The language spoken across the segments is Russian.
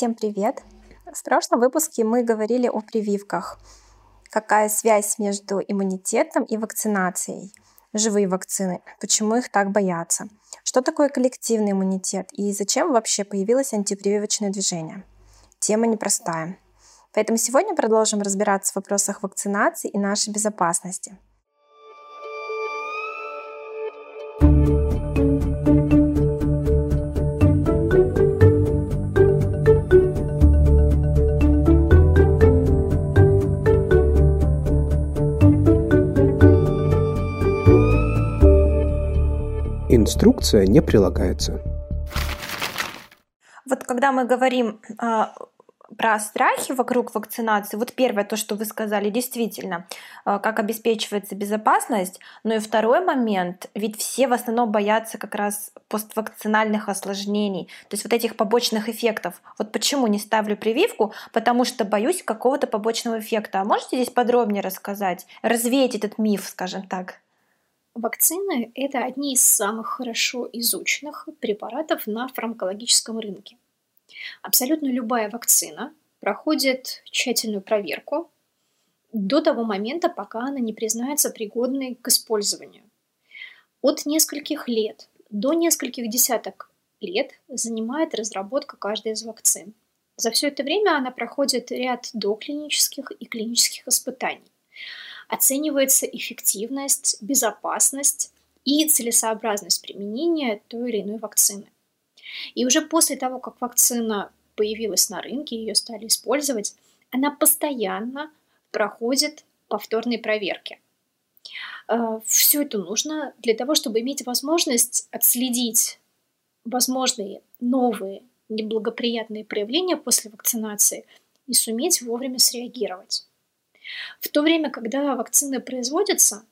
Всем привет! В прошлом выпуске мы говорили о прививках. Какая связь между иммунитетом и вакцинацией? Живые вакцины. Почему их так боятся? Что такое коллективный иммунитет и зачем вообще появилось антипрививочное движение? Тема непростая. Поэтому сегодня продолжим разбираться в вопросах вакцинации и нашей безопасности. Инструкция не прилагается. Вот когда мы говорим э, про страхи вокруг вакцинации, вот первое то, что вы сказали, действительно, э, как обеспечивается безопасность, но и второй момент, ведь все в основном боятся как раз поствакцинальных осложнений, то есть вот этих побочных эффектов. Вот почему не ставлю прививку? Потому что боюсь какого-то побочного эффекта. А можете здесь подробнее рассказать, развеять этот миф, скажем так? Вакцины – это одни из самых хорошо изученных препаратов на фармакологическом рынке. Абсолютно любая вакцина проходит тщательную проверку до того момента, пока она не признается пригодной к использованию. От нескольких лет до нескольких десяток лет занимает разработка каждой из вакцин. За все это время она проходит ряд доклинических и клинических испытаний оценивается эффективность, безопасность и целесообразность применения той или иной вакцины. И уже после того, как вакцина появилась на рынке, ее стали использовать, она постоянно проходит повторные проверки. Э, Все это нужно для того, чтобы иметь возможность отследить возможные новые неблагоприятные проявления после вакцинации и суметь вовремя среагировать. В то время, когда вакцины производятся,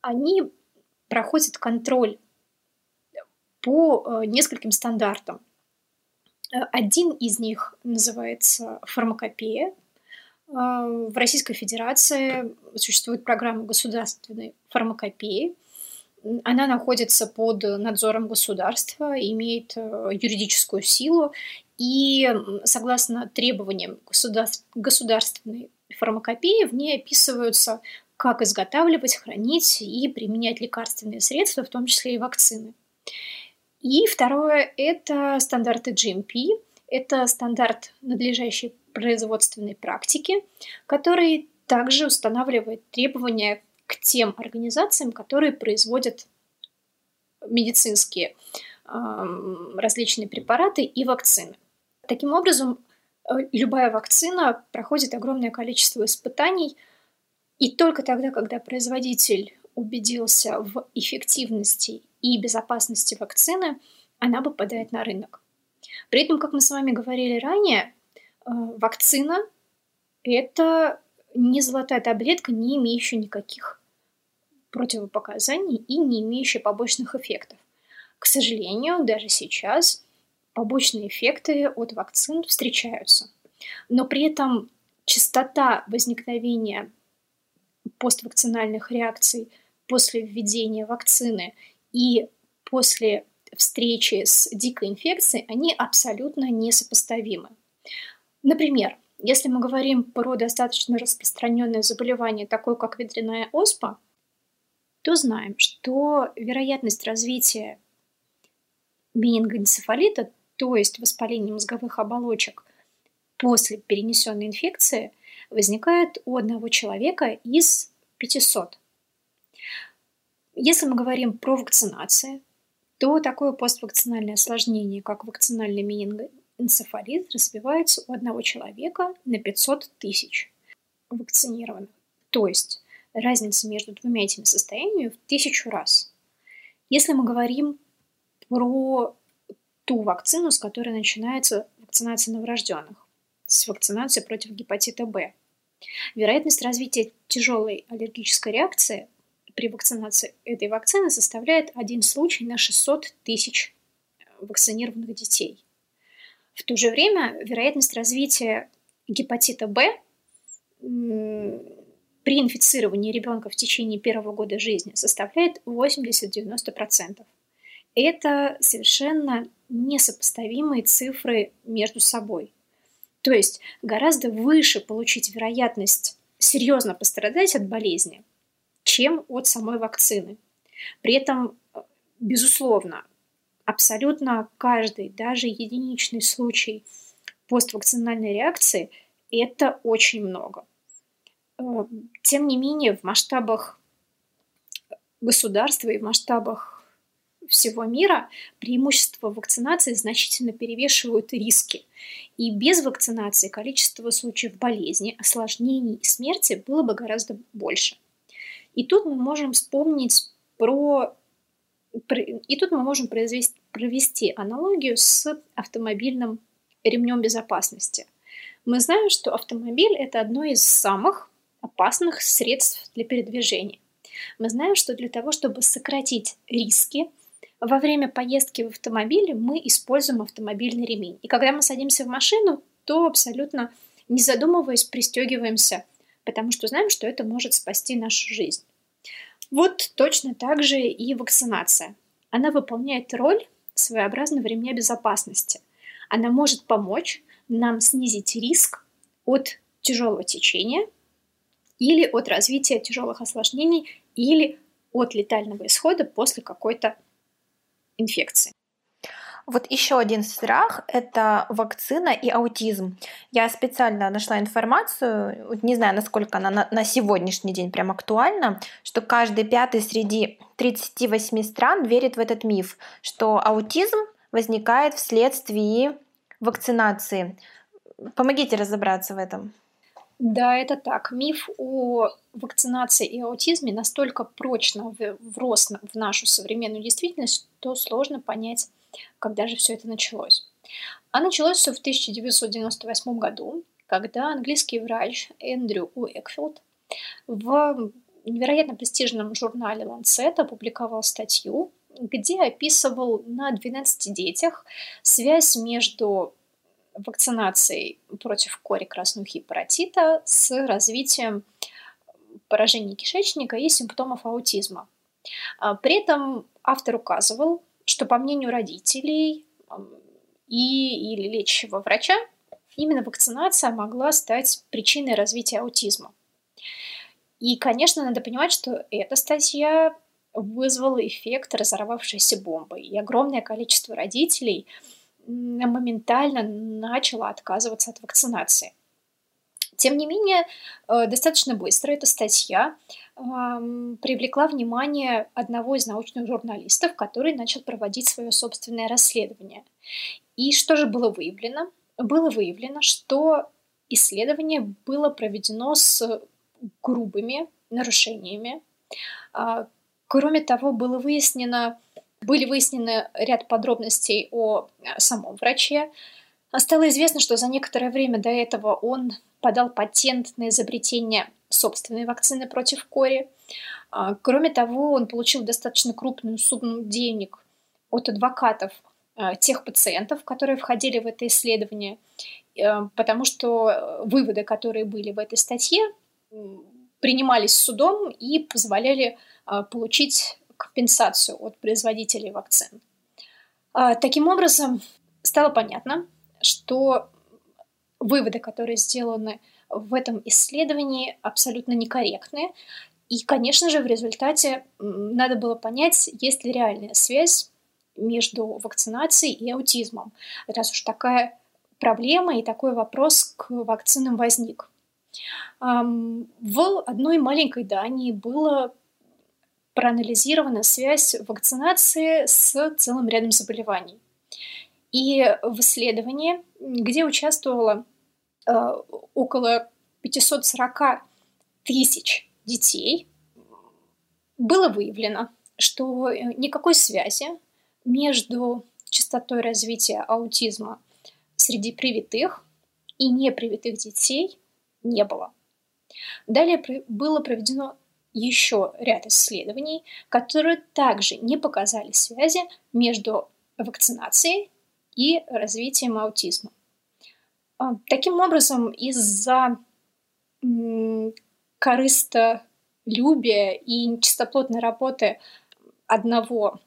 они проходят контроль по э, нескольким стандартам. Э, один из них называется фармакопея. Э, в Российской Федерации существует программа государственной фармакопеи. Она находится под надзором государства, имеет юридическую силу и, согласно требованиям государственной фармакопеи, в ней описываются, как изготавливать, хранить и применять лекарственные средства, в том числе и вакцины. И второе – это стандарты GMP. Это стандарт надлежащей производственной практики, который также устанавливает требования к тем организациям, которые производят медицинские э, различные препараты и вакцины. Таким образом, любая вакцина проходит огромное количество испытаний, и только тогда, когда производитель убедился в эффективности и безопасности вакцины, она попадает на рынок. При этом, как мы с вами говорили ранее, э, вакцина – это не золотая таблетка, не имеющая никаких противопоказаний и не имеющая побочных эффектов. К сожалению, даже сейчас побочные эффекты от вакцин встречаются. Но при этом частота возникновения поствакцинальных реакций после введения вакцины и после встречи с дикой инфекцией, они абсолютно несопоставимы. Например, если мы говорим про достаточно распространенное заболевание, такое как ветряная оспа, то знаем, что вероятность развития менингоэнцефалита то есть воспаление мозговых оболочек после перенесенной инфекции, возникает у одного человека из 500. Если мы говорим про вакцинацию, то такое поствакцинальное осложнение, как вакцинальный менингоэнцефалит, развивается у одного человека на 500 тысяч вакцинированных. То есть разница между двумя этими состояниями в тысячу раз. Если мы говорим про ту вакцину, с которой начинается вакцинация новорожденных, с вакцинацией против гепатита Б. Вероятность развития тяжелой аллергической реакции при вакцинации этой вакцины составляет один случай на 600 тысяч вакцинированных детей. В то же время вероятность развития гепатита Б при инфицировании ребенка в течение первого года жизни составляет 80-90%. Это совершенно несопоставимые цифры между собой. То есть гораздо выше получить вероятность серьезно пострадать от болезни, чем от самой вакцины. При этом, безусловно, абсолютно каждый, даже единичный случай поствакцинальной реакции – это очень много. Э, тем не менее, в масштабах государства и в масштабах всего мира преимущества вакцинации значительно перевешивают риски. И без вакцинации количество случаев болезни, осложнений и смерти было бы гораздо больше. И тут мы можем вспомнить про... И тут мы можем произвести, провести аналогию с автомобильным ремнем безопасности. Мы знаем, что автомобиль – это одно из самых опасных средств для передвижения. Мы знаем, что для того, чтобы сократить риски, во время поездки в автомобиле мы используем автомобильный ремень. И когда мы садимся в машину, то абсолютно не задумываясь пристегиваемся, потому что знаем, что это может спасти нашу жизнь. Вот точно так же и вакцинация. Она выполняет роль своеобразного ремня безопасности. Она может помочь нам снизить риск от тяжелого течения или от развития тяжелых осложнений или от летального исхода после какой-то инфекции. Вот еще один страх – это вакцина и аутизм. Я специально нашла информацию, не знаю, насколько она на, на сегодняшний день прям актуальна, что каждый пятый среди 38 стран верит в этот миф, что аутизм возникает вследствие вакцинации. Помогите разобраться в этом. Да, это так. Миф о вакцинации и аутизме настолько прочно врос в нашу современную действительность, что сложно понять, когда же все это началось. А началось все в 1998 году, когда английский врач Эндрю Уэкфилд в невероятно престижном журнале Lancet опубликовал статью, где описывал на 12 детях связь между вакцинацией против кори краснухи и с развитием поражений кишечника и симптомов аутизма. А, при этом автор указывал, что по мнению родителей и или лечащего врача, именно вакцинация могла стать причиной развития аутизма. И, конечно, надо понимать, что эта статья вызвала эффект разорвавшейся бомбы. И огромное количество родителей – моментально начала отказываться от вакцинации. Тем не менее, э, достаточно быстро эта статья привлекла внимание одного из научных журналистов, который начал проводить свое собственное расследование. И что же было выявлено? Было выявлено, что исследование было проведено с грубыми нарушениями. А, кроме того, было выяснено были выяснены ряд подробностей о э, самом враче. Стало известно, что за некоторое время до этого он подал патент на изобретение собственной вакцины против кори. А, кроме того, он получил достаточно крупную сумму денег от адвокатов э, тех пациентов, которые входили в это исследование, э, потому что выводы, которые были в этой статье, принимались судом и позволяли получить компенсацию от производителей вакцин. А, таким образом, стало понятно, что выводы, которые сделаны в этом исследовании, абсолютно некорректны. И, конечно же, в результате надо было понять, есть ли реальная связь между вакцинацией и аутизмом, раз уж такая проблема и такой вопрос к вакцинам возник. В одной маленькой Дании было проанализирована связь вакцинации с целым рядом заболеваний. И в исследовании, где участвовало э, около 540 тысяч детей, было выявлено, что никакой связи между частотой развития аутизма среди привитых и непривитых детей не было. Далее было проведено еще ряд исследований, которые также не показали связи между вакцинацией и развитием аутизма. А, таким образом, из-за корыстолюбия и нечистоплотной работы одного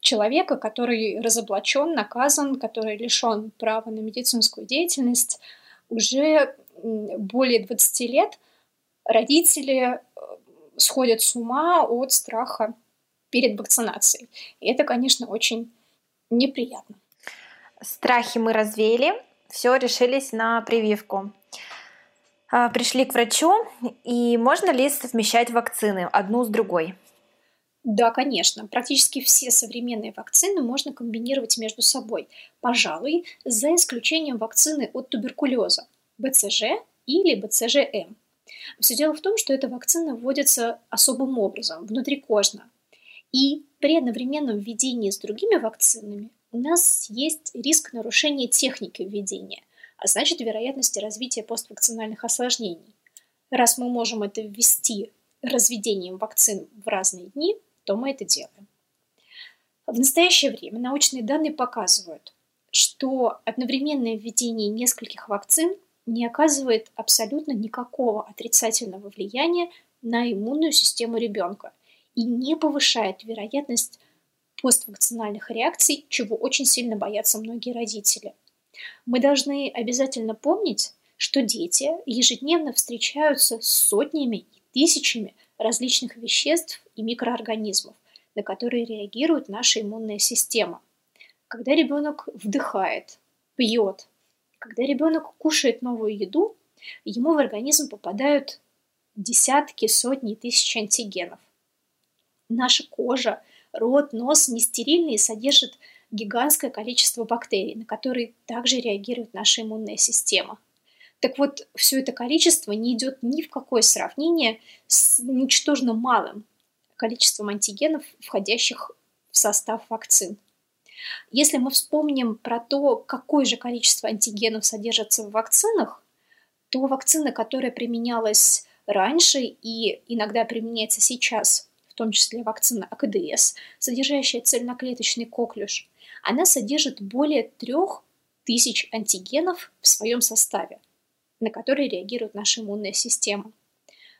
человека, который разоблачен, наказан, который лишен права на медицинскую деятельность, уже более 20 лет родители сходят с ума от страха перед вакцинацией. И это, конечно, очень неприятно. Страхи мы развеяли, все решились на прививку. А, пришли к врачу, и можно ли совмещать вакцины одну с другой? Да, конечно. Практически все современные вакцины можно комбинировать между собой. Пожалуй, за исключением вакцины от туберкулеза БЦЖ или БЦЖМ. Все дело в том, что эта вакцина вводится особым образом, внутрикожно. И при одновременном введении с другими вакцинами у нас есть риск нарушения техники введения, а значит вероятности развития поствакцинальных осложнений. Раз мы можем это ввести разведением вакцин в разные дни, то мы это делаем. В настоящее время научные данные показывают, что одновременное введение нескольких вакцин не оказывает абсолютно никакого отрицательного влияния на иммунную систему ребенка и не повышает вероятность поствакцинальных реакций, чего очень сильно боятся многие родители. Мы должны обязательно помнить, что дети ежедневно встречаются с сотнями и тысячами различных веществ и микроорганизмов, на которые реагирует наша иммунная система. Когда ребенок вдыхает, пьет, когда ребенок кушает новую еду, ему в организм попадают десятки, сотни тысяч антигенов. Наша кожа, рот, нос не стерильные и содержат гигантское количество бактерий, на которые также реагирует наша иммунная система. Так вот, все это количество не идет ни в какое сравнение с ничтожно малым количеством антигенов, входящих в состав вакцин. Если мы вспомним про то, какое же количество антигенов содержится в вакцинах, то вакцина, которая применялась раньше и иногда применяется сейчас, в том числе вакцина АКДС, содержащая цельноклеточный коклюш, она содержит более трех тысяч антигенов в своем составе, на которые реагирует наша иммунная система.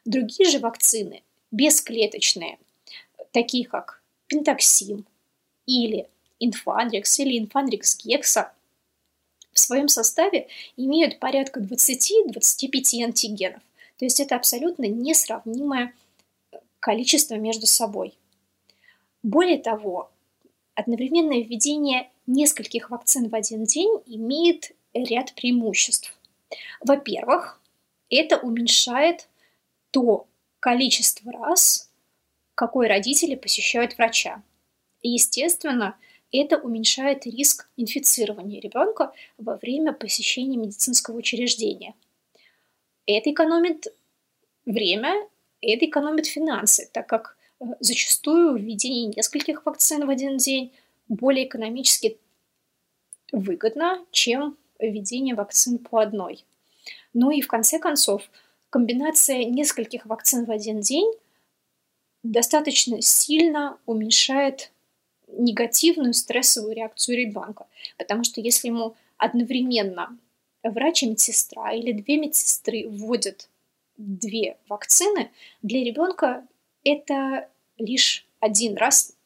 Другие же вакцины, бесклеточные, такие как пентоксим или инфандрикс или инфандрикс гекса, в своем составе имеют порядка 20-25 антигенов. То есть это абсолютно несравнимое количество между собой. Более того, одновременное введение нескольких вакцин в один день имеет ряд преимуществ. Во-первых, это уменьшает то количество раз, какое родители посещают врача. Естественно, это уменьшает риск инфицирования ребенка во время посещения медицинского учреждения. Это экономит время, это экономит финансы, так как э, зачастую введение нескольких вакцин в один день более экономически выгодно, чем введение вакцин по одной. Ну и в конце концов, комбинация нескольких вакцин в один день достаточно сильно уменьшает негативную стрессовую реакцию ребенка. Потому что если ему одновременно врач и медсестра или две медсестры вводят две вакцины, для ребенка это лишь один раз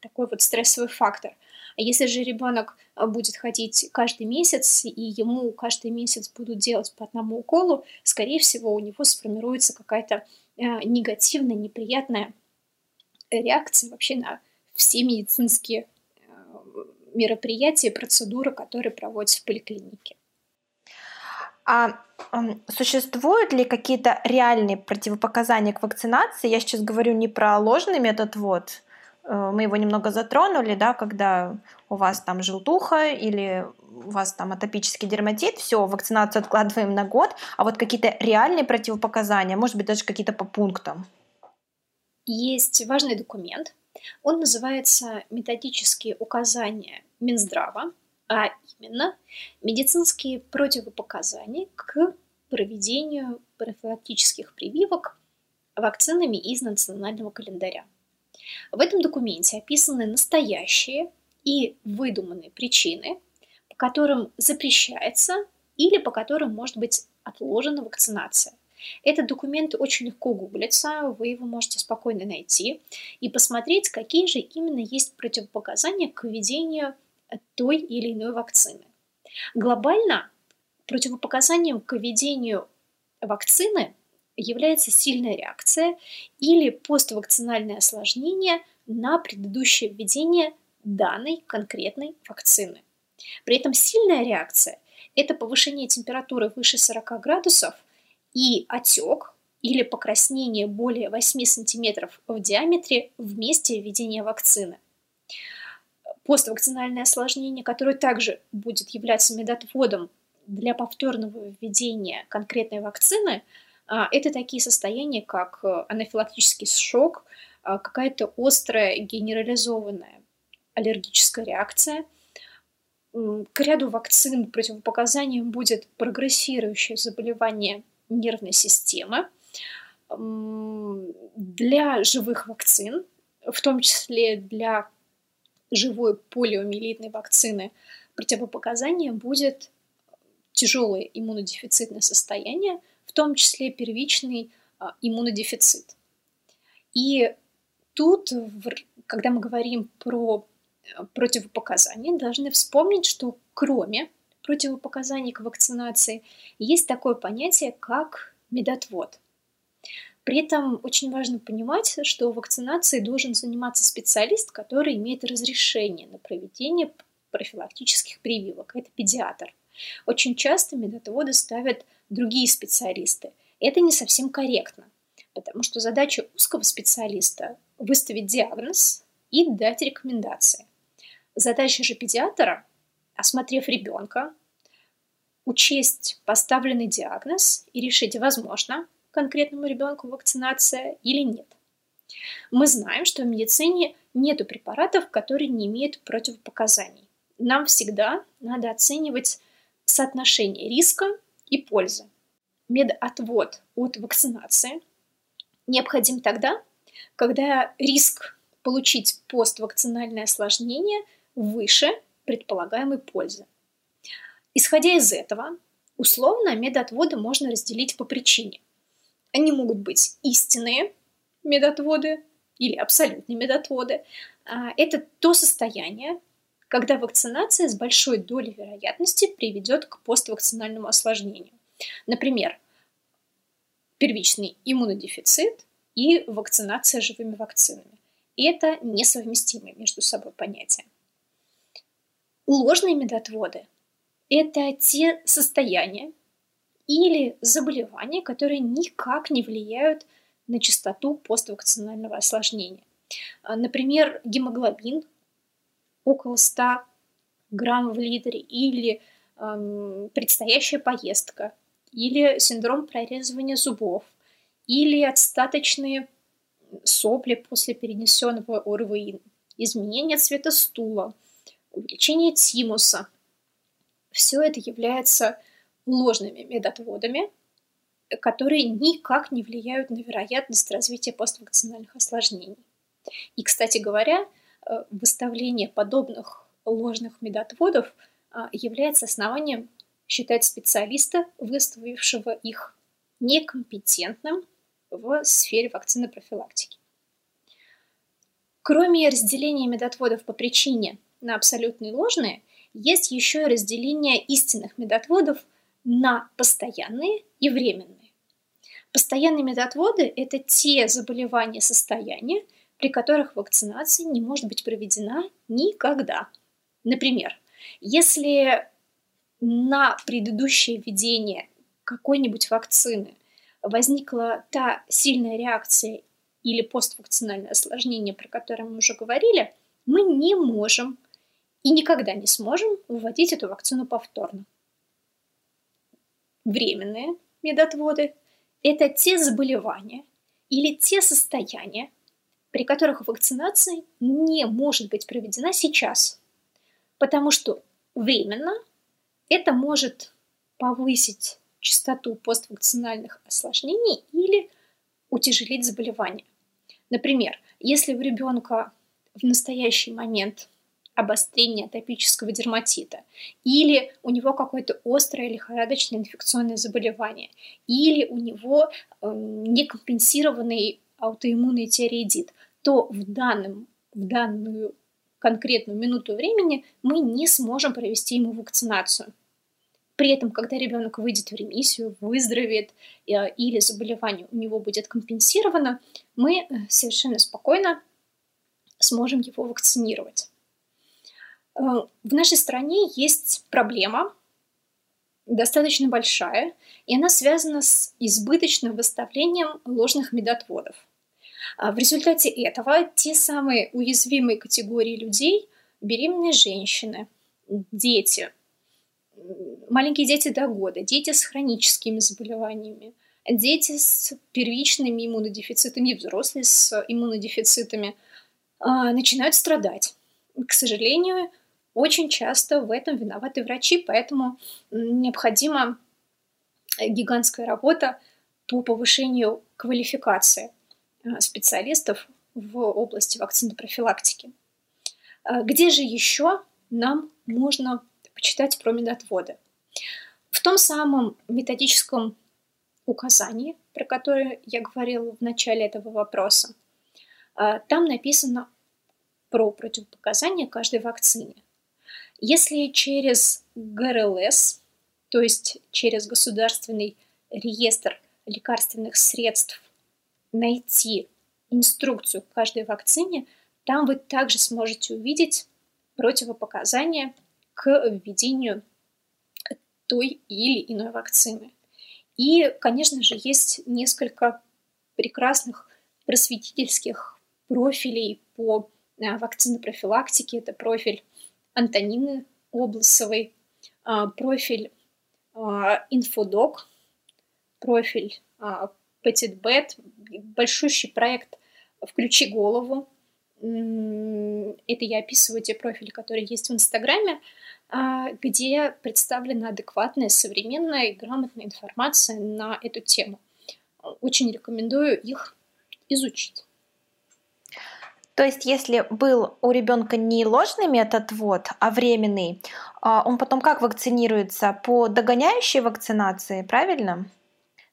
такой вот стрессовый фактор. А если же ребенок будет ходить каждый месяц, и ему каждый месяц будут делать по одному уколу, скорее всего, у него сформируется какая-то э, негативная, неприятная реакция вообще на все медицинские э, мероприятия, процедуры, которые проводятся в поликлинике. А существуют ли какие-то реальные противопоказания к вакцинации? Я сейчас говорю не про ложный метод вот, э, мы его немного затронули, да, когда у вас там желтуха или у вас там атопический дерматит, все, вакцинацию откладываем на год, а вот какие-то реальные противопоказания, может быть, даже какие-то по пунктам? Есть важный документ, он называется «Методические указания Минздрава», а именно медицинские противопоказания к проведению профилактических прививок вакцинами из национального календаря. В этом документе описаны настоящие и выдуманные причины, по которым запрещается или по которым может быть отложена вакцинация. Этот документ очень легко гуглится, вы его можете спокойно найти и посмотреть, какие же именно есть противопоказания к введению той или иной вакцины. Глобально Противопоказанием к введению вакцины является сильная реакция или поствакцинальное осложнение на предыдущее введение данной конкретной вакцины. При этом сильная реакция – это повышение температуры выше 40 градусов и отек или покраснение более 8 см в диаметре в месте введения вакцины. Поствакцинальное осложнение, которое также будет являться медотводом для повторного введения конкретной вакцины, а, это такие состояния, как э, анафилактический шок, а, какая-то острая генерализованная аллергическая реакция. К ряду вакцин противопоказанием будет прогрессирующее заболевание нервной системы. Для живых вакцин, в том числе для живой полиомиелитной вакцины, противопоказанием будет тяжелое иммунодефицитное состояние, в том числе первичный а, иммунодефицит. И тут, когда мы говорим про э, противопоказания, должны вспомнить, что кроме противопоказаний к вакцинации есть такое понятие, как медотвод. При этом очень важно понимать, что вакцинацией должен заниматься специалист, который имеет разрешение на проведение профилактических прививок. Это педиатр. Очень часто медотводы ставят другие специалисты. Это не совсем корректно, потому что задача узкого специалиста – выставить диагноз и дать рекомендации. Задача же педиатра, осмотрев ребенка, учесть поставленный диагноз и решить, возможно конкретному ребенку вакцинация или нет. Мы знаем, что в медицине нет препаратов, которые не имеют противопоказаний. Нам всегда надо оценивать соотношение риска и пользы. Медотвод от вакцинации необходим тогда, когда риск получить поствакцинальное осложнение выше предполагаемой пользы. Исходя из этого, условно медотводы можно разделить по причине. Они могут быть истинные медотводы или абсолютные медотводы. А, это то состояние, когда вакцинация с большой долей вероятности приведет к поствакцинальному осложнению. Например, первичный иммунодефицит и вакцинация живыми вакцинами. Это несовместимые между собой понятия. Ложные медотводы – это те состояния или заболевания, которые никак не влияют на частоту поствакцинального осложнения. Например, гемоглобин около 100 грамм в литре, или эм, предстоящая поездка, или синдром прорезывания зубов, или отстаточные сопли после перенесенного ОРВИ, изменение цвета стула, увеличение тимуса. Все это является ложными медотводами, которые никак не влияют на вероятность развития поствакцинальных осложнений. И, кстати говоря, Э, выставление подобных ложных медотводов а, является основанием считать специалиста, выставившего их некомпетентным в сфере вакцины профилактики. Кроме разделения медотводов по причине на абсолютные ложные, есть еще и разделение истинных медотводов на постоянные и временные. Постоянные медотводы – это те заболевания состояния, при которых вакцинация не может быть проведена никогда. Например, если на предыдущее введение какой-нибудь вакцины возникла та сильная реакция или поствакцинальное осложнение, про которое мы уже говорили, мы не можем и никогда не сможем вводить эту вакцину повторно. Временные медотводы – это те заболевания или те состояния, при которых вакцинация не может быть проведена сейчас, потому что временно это может повысить частоту поствакцинальных осложнений или утяжелить заболевание. Например, если у ребенка в настоящий момент обострение атопического дерматита, или у него какое-то острое лихорадочное инфекционное заболевание, или у него э, некомпенсированный аутоиммунный тиреоидит, то в, данном, в данную конкретную минуту времени мы не сможем провести ему вакцинацию. При этом, когда ребенок выйдет в ремиссию, выздоровеет или заболевание у него будет компенсировано, мы совершенно спокойно сможем его вакцинировать. В нашей стране есть проблема, достаточно большая, и она связана с избыточным выставлением ложных медотводов. А в результате этого те самые уязвимые категории людей, беременные женщины, дети, маленькие дети до года, дети с хроническими заболеваниями, дети с первичными иммунодефицитами, взрослые с иммунодефицитами, а, начинают страдать. К сожалению, очень часто в этом виноваты врачи, поэтому необходима гигантская работа по повышению квалификации э, специалистов в области вакцины профилактики. Э, где же еще нам можно почитать про медотводы? В том самом методическом указании, про которое я говорила в начале этого вопроса, э, там написано про противопоказания каждой вакцине. Если через ГРЛС, то есть через государственный реестр лекарственных средств, найти инструкцию к каждой вакцине, там вы также сможете увидеть противопоказания к введению той или иной вакцины. И, конечно же, есть несколько прекрасных просветительских профилей по э, вакцине профилактике. Это профиль Антонины Обласовой, а, профиль а, Инфодок, профиль Petitbet, большущий проект «Включи голову». Это я описываю те профили, которые есть в Инстаграме, а, где представлена адекватная, современная и грамотная информация на эту тему. Очень рекомендую их изучить. То есть, если был у ребенка не ложный метод ввод, а временный, а, он потом как вакцинируется? По догоняющей вакцинации, правильно?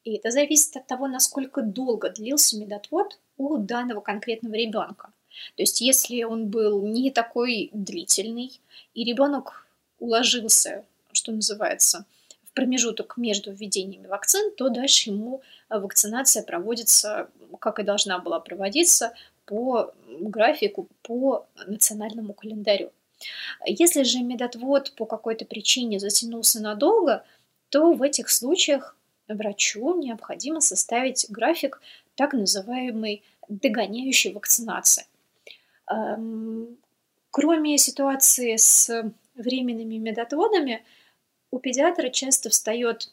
И это зависит от того, насколько долго длился медотвод у данного конкретного ребенка. То есть, если он был не такой длительный, и ребенок уложился, что называется, в промежуток между введениями вакцин, то дальше ему вакцинация проводится, как и должна была проводиться, по графику, по национальному календарю. Если же медотвод по какой-то причине затянулся надолго, то в этих случаях врачу необходимо составить график так называемой догоняющей вакцинации. Эм, кроме ситуации с временными медотводами, у педиатра часто встает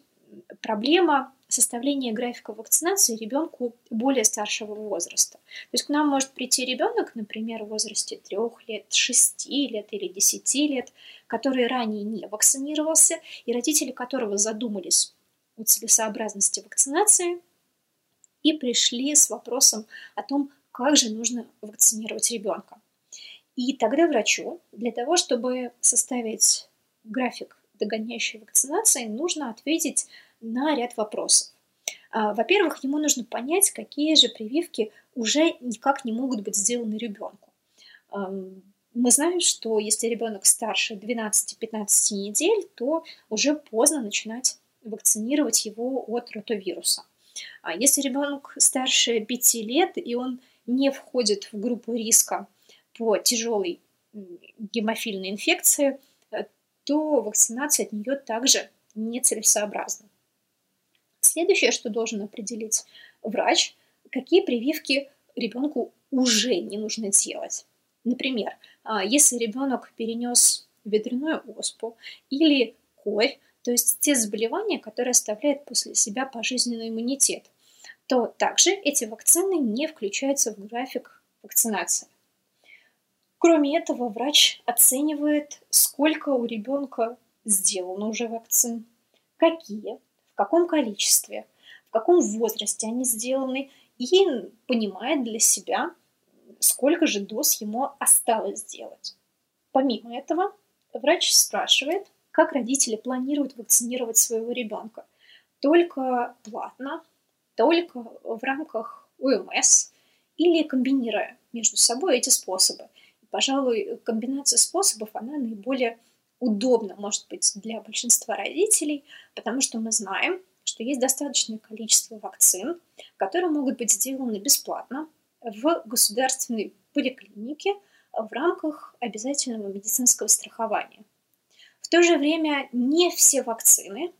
проблема составления графика вакцинации ребенку более старшего возраста. То есть к нам может прийти ребенок, например, в возрасте 3 лет, 6 лет или 10 лет, который ранее не вакцинировался, и родители которого задумались о целесообразности вакцинации и пришли с вопросом о том, как же нужно вакцинировать ребенка. И тогда врачу для того, чтобы составить график догоняющей вакцинации, нужно ответить на ряд вопросов. А, во-первых, ему нужно понять, какие же прививки уже никак не могут быть сделаны ребенку. Мы знаем, что если ребенок старше 12-15 недель, то уже поздно начинать вакцинировать его от ротовируса. А если ребенок старше 5 лет и он не входит в группу риска по тяжелой гемофильной инфекции, э, то вакцинация от нее также нецелесообразна. Следующее, что должен определить врач, какие прививки ребенку уже не нужно делать. Например, а, если ребенок перенес ветряную оспу или корь, то есть те заболевания, которые оставляют после себя пожизненный иммунитет, то также эти вакцины не включаются в график вакцинации. Кроме этого, врач оценивает, сколько у ребенка сделано уже вакцин, какие, в каком количестве, в каком возрасте они сделаны, и понимает для себя, сколько же доз ему осталось сделать. Помимо этого, врач спрашивает, как родители планируют вакцинировать своего ребенка. Только платно, только в рамках УМС или комбинируя между собой эти способы. Пожалуй, комбинация способов, она наиболее удобно, может быть, для большинства родителей, потому что мы знаем, что есть достаточное количество вакцин, которые могут быть сделаны бесплатно в государственной поликлинике в рамках обязательного медицинского страхования. В то же время не все вакцины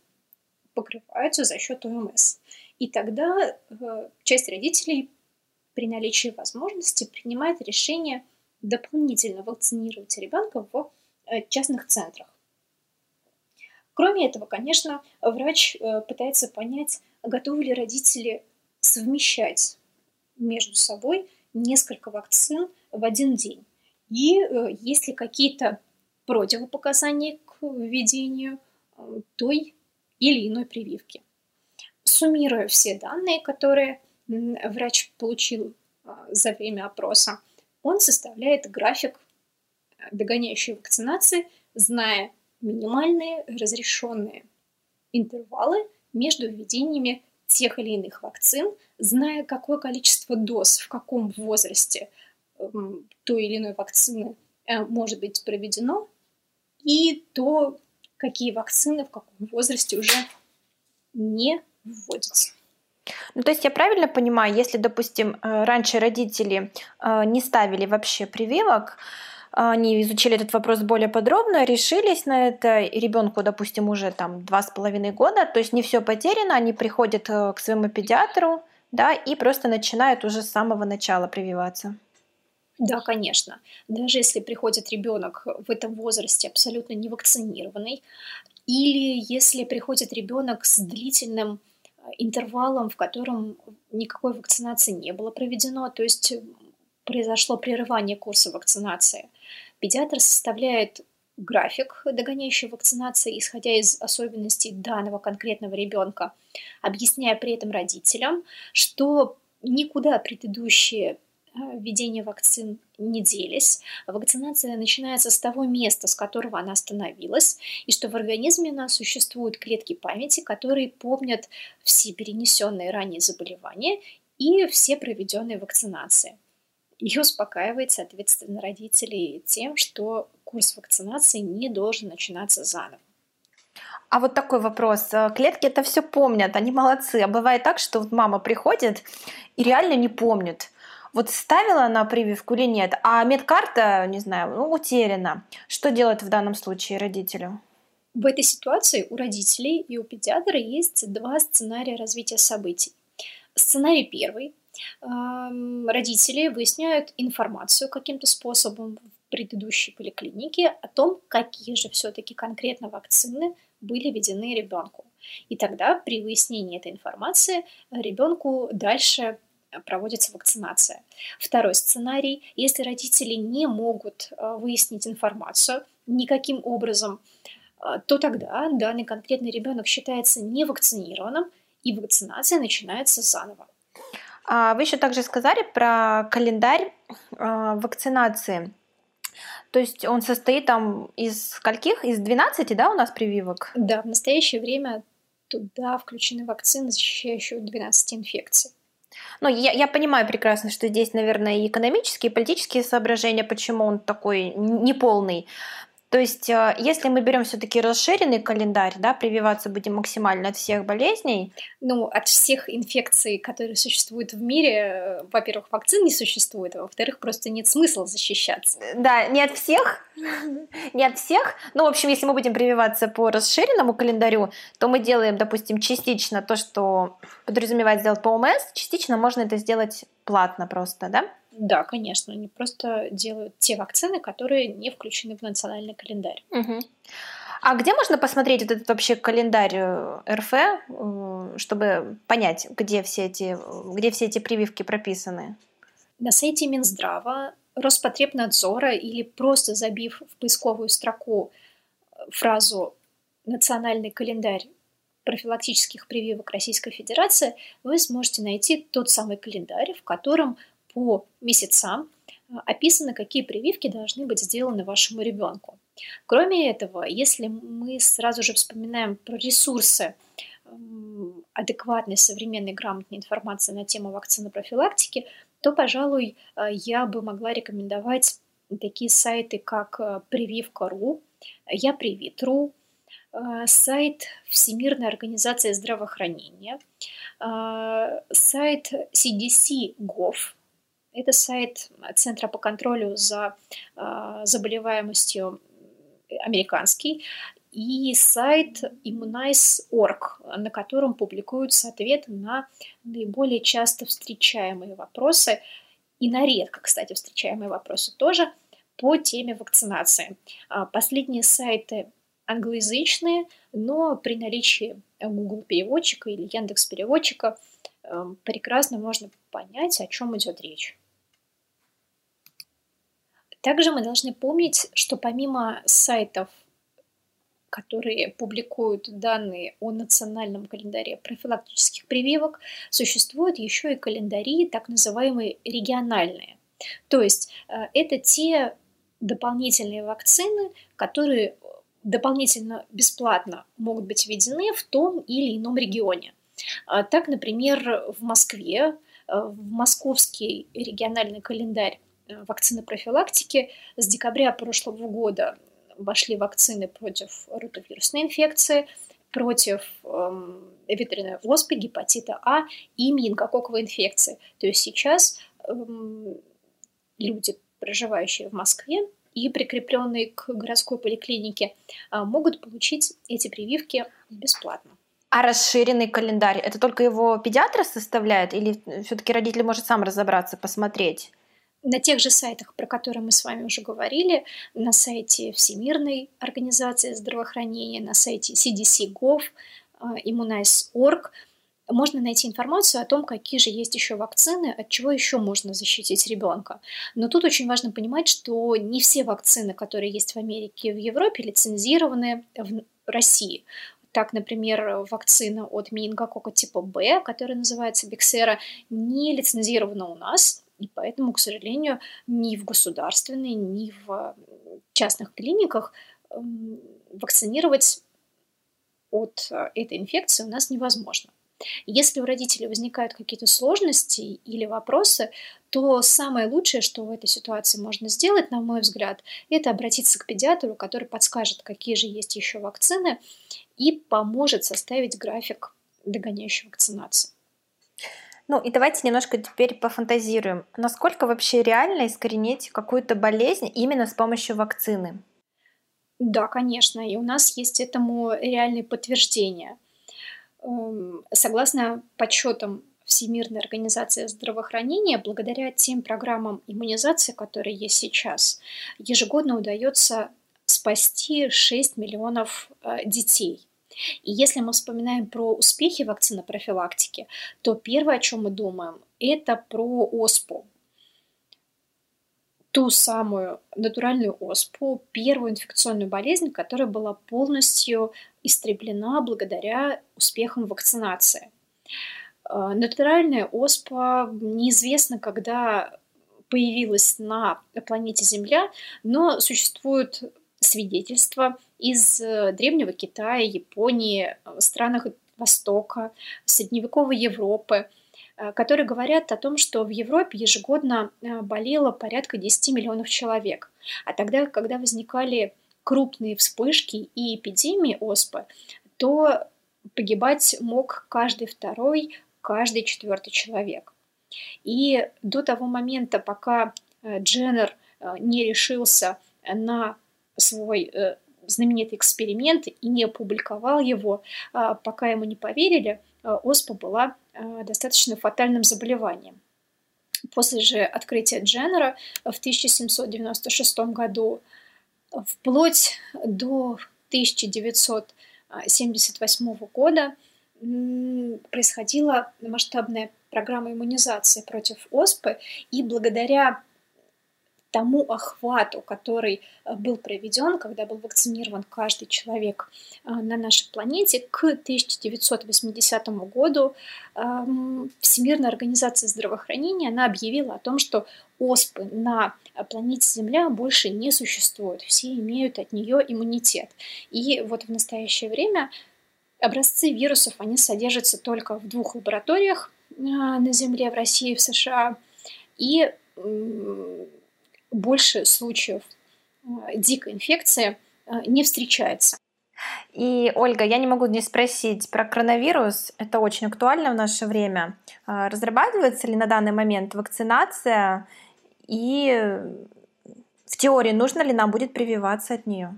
покрываются за счет ОМС. И тогда э, часть родителей при наличии возможности принимает решение дополнительно вакцинировать ребенка в частных центрах. Кроме этого, конечно, врач э, пытается понять, готовы ли родители совмещать между собой несколько вакцин в один день. И э, есть ли какие-то противопоказания к введению э, той или иной прививки. Суммируя все данные, которые врач получил за время опроса, он составляет график догоняющей вакцинации, зная минимальные разрешенные интервалы между введениями тех или иных вакцин, зная, какое количество доз в каком возрасте эм, той или иной вакцины э, может быть проведено, и то, какие вакцины в каком возрасте уже не вводятся. Ну, то есть я правильно понимаю, если, допустим, э, раньше родители э, не ставили вообще прививок, они изучили этот вопрос более подробно, решились на это, и ребенку, допустим, уже там два с половиной года, то есть не все потеряно, они приходят э, к своему педиатру, да, и просто начинают уже с самого начала прививаться. Да, конечно. Даже если приходит ребенок в этом возрасте абсолютно не вакцинированный, или если приходит ребенок с длительным э, интервалом, в котором никакой вакцинации не было проведено, то есть произошло прерывание курса вакцинации. Педиатр составляет график догоняющей вакцинации, исходя из особенностей данного конкретного ребенка, объясняя при этом родителям, что никуда предыдущие э, введения вакцин не делись. Вакцинация начинается с того места, с которого она остановилась, и что в организме у нас существуют клетки памяти, которые помнят все перенесенные ранее заболевания и все проведенные вакцинации и успокаивает, соответственно, родителей тем, что курс вакцинации не должен начинаться заново. А вот такой вопрос. Э, клетки это все помнят, они молодцы. А бывает так, что вот мама приходит и реально не помнит. Вот ставила она прививку или нет, а медкарта, не знаю, ну, утеряна. Что делать в данном случае родителю? В этой ситуации у родителей и у педиатра есть два сценария развития событий. Сценарий первый родители выясняют информацию каким-то способом в предыдущей поликлинике о том, какие же все-таки конкретно вакцины были введены ребенку. И тогда при выяснении этой информации ребенку дальше проводится вакцинация. Второй сценарий, если родители не могут а, выяснить информацию никаким образом, а, то тогда данный конкретный ребенок считается невакцинированным, и вакцинация начинается заново. А вы еще также сказали про календарь а, вакцинации. То есть он состоит там из скольких? Из 12, да, у нас прививок? Да, в настоящее время туда включены вакцины, защищающие от 12 инфекций. Ну, я, я понимаю прекрасно, что здесь, наверное, и экономические, и политические соображения, почему он такой неполный. То есть, э, если мы берем все-таки расширенный календарь, да, прививаться будем максимально от всех болезней. Ну, от всех инфекций, которые существуют в мире, э, во-первых, вакцин не существует, а во-вторых, просто нет смысла защищаться. Э, да, не от всех, не от всех. Ну, в общем, если мы будем прививаться по расширенному календарю, то мы делаем, допустим, частично то, что подразумевает сделать по ОМС, частично можно это сделать платно просто, да? Да, конечно, они просто делают те вакцины, которые не включены в национальный календарь. Угу. А где можно посмотреть вот этот вообще календарь э, РФ, э, чтобы понять, где все эти, где все эти прививки прописаны? На сайте Минздрава, Роспотребнадзора или просто забив в поисковую строку э, фразу «Национальный календарь профилактических прививок Российской Федерации», вы сможете найти тот самый календарь, в котором по месяцам а, описано, какие прививки должны быть сделаны вашему ребенку. Кроме этого, если мы сразу же вспоминаем про ресурсы адекватной, современной, грамотной информации на тему вакцинопрофилактики, то, пожалуй, а, я бы могла рекомендовать такие сайты, как а, прививка.ру Я привит.ру, сайт Всемирной организации здравоохранения, сайт CDC.gov, это сайт Центра по контролю за заболеваемостью американский, и сайт Immunize.org, на котором публикуются ответы на наиболее часто встречаемые вопросы и на редко, кстати, встречаемые вопросы тоже по теме вакцинации. А, последние сайты англоязычные, но при наличии Google переводчика или Яндекс переводчика эм, прекрасно можно понять, о чем идет речь. Также мы должны помнить, что помимо сайтов которые публикуют данные о национальном календаре профилактических прививок, существуют еще и календари, так называемые региональные. То есть э, это те дополнительные вакцины, которые дополнительно бесплатно могут быть введены в том или ином регионе. А так, например, в Москве, э, в московский региональный календарь вакцины профилактики с декабря прошлого года вошли вакцины против ротовирусной инфекции, против эм, ветряной оспы, гепатита А и менингококковой инфекции. То есть сейчас эм, люди, проживающие в Москве и прикрепленные к городской поликлинике, э, могут получить эти прививки бесплатно. А расширенный календарь, это только его педиатр составляет или все-таки родитель может сам разобраться, посмотреть? На тех же сайтах, про которые мы с вами уже говорили, на сайте Всемирной организации здравоохранения, на сайте CDC.gov, э, Immunize.org, можно найти информацию о том, какие же есть еще вакцины, от чего еще можно защитить ребенка. Но тут очень важно понимать, что не все вакцины, которые есть в Америке и в Европе, лицензированы в России. Так, например, вакцина от менингокока типа Б, которая называется Биксера, не лицензирована у нас, и поэтому, к сожалению, ни в государственной, ни в частных клиниках эм, вакцинировать от э, этой инфекции у нас невозможно. Если у родителей возникают какие-то сложности или вопросы, то самое лучшее, что в этой ситуации можно сделать, на мой взгляд, это обратиться к педиатру, который подскажет, какие же есть еще вакцины, и поможет составить график догоняющей вакцинации. Ну и давайте немножко теперь пофантазируем. Насколько вообще реально искоренить какую-то болезнь именно с помощью вакцины? Да, конечно, и у нас есть этому реальные подтверждения. Эм, согласно подсчетам Всемирной организации здравоохранения, благодаря тем программам иммунизации, которые есть сейчас, ежегодно удается спасти 6 миллионов э, детей – и если мы вспоминаем про успехи вакцины профилактики, то первое, о чем мы думаем, это про оспу. Ту самую натуральную оспу, первую инфекционную болезнь, которая была полностью истреблена благодаря успехам вакцинации. А, натуральная оспа неизвестно, когда появилась на планете Земля, но существуют свидетельства из э, Древнего Китая, Японии, э, странах Востока, средневековой Европы, э, которые говорят о том, что в Европе ежегодно болело порядка 10 миллионов человек. А тогда, когда возникали крупные вспышки и эпидемии оспы, то погибать мог каждый второй, каждый четвертый человек. И до того момента, пока Дженнер не решился на свой знаменитый эксперимент и не опубликовал его, э, пока ему не поверили, э, оспа была э, достаточно фатальным заболеванием. После же открытия Дженнера в 1796 году, вплоть до 1978 года, происходила масштабная программа иммунизации против оспы, и благодаря тому охвату, который э, был проведен, когда был вакцинирован каждый человек э, на нашей планете, к 1980 году эм, Всемирная организация здравоохранения она объявила о том, что оспы на планете Земля больше не существует. Все имеют от нее иммунитет. И вот в настоящее время образцы вирусов, они содержатся только в двух лабораториях э, на Земле, в России и в США. И больше случаев э, дикой инфекции не встречается. И, Ольга, я не могу не спросить про коронавирус. Это очень актуально в наше время. А, разрабатывается ли на данный момент вакцинация? И в теории нужно ли нам будет прививаться от нее?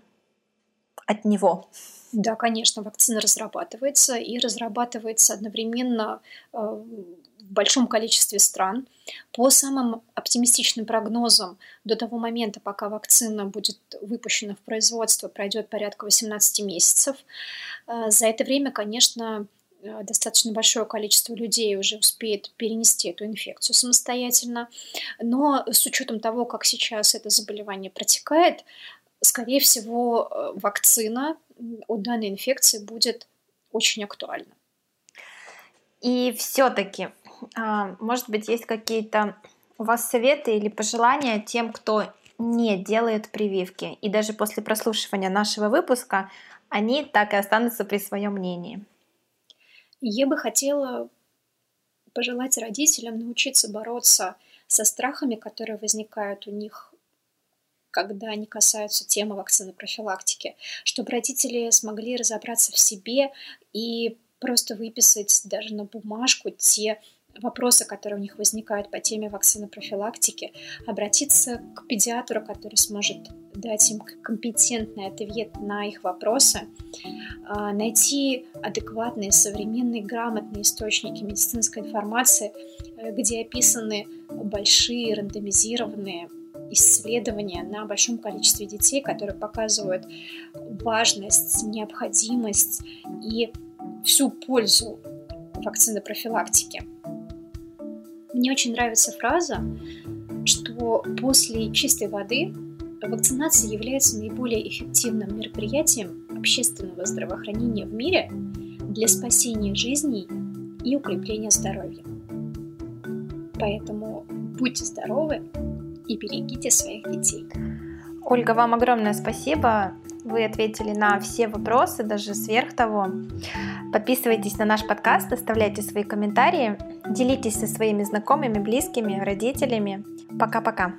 От него? Да, конечно, вакцина разрабатывается и разрабатывается одновременно э, в большом количестве стран. По самым оптимистичным прогнозам, до того момента, пока вакцина будет выпущена в производство, пройдет порядка 18 месяцев. Э, за это время, конечно, э, достаточно большое количество людей уже успеет перенести эту инфекцию самостоятельно. Но с учетом того, как сейчас это заболевание протекает, скорее всего, вакцина от данной инфекции будет очень актуально. И все-таки, а, может быть, есть какие-то у вас советы или пожелания тем, кто не делает прививки, и даже после прослушивания нашего выпуска они так и останутся при своем мнении? Я бы хотела пожелать родителям научиться бороться со страхами, которые возникают у них когда они касаются темы вакцины профилактики, чтобы родители смогли разобраться в себе и просто выписать даже на бумажку те вопросы, которые у них возникают по теме вакцины профилактики, обратиться к педиатру, который сможет дать им компетентный ответ на их вопросы, а, найти адекватные, современные, грамотные источники медицинской информации, э, где описаны большие рандомизированные исследования на большом количестве детей, которые показывают важность, необходимость и всю пользу вакцины профилактики. Мне очень нравится фраза, что после чистой воды вакцинация является наиболее эффективным мероприятием общественного здравоохранения в мире для спасения жизней и укрепления здоровья. Поэтому будьте здоровы, и берегите своих детей. Ольга, вам огромное спасибо. Вы ответили на все вопросы, даже сверх того. Подписывайтесь на наш подкаст, оставляйте свои комментарии, делитесь со своими знакомыми, близкими, родителями. Пока-пока.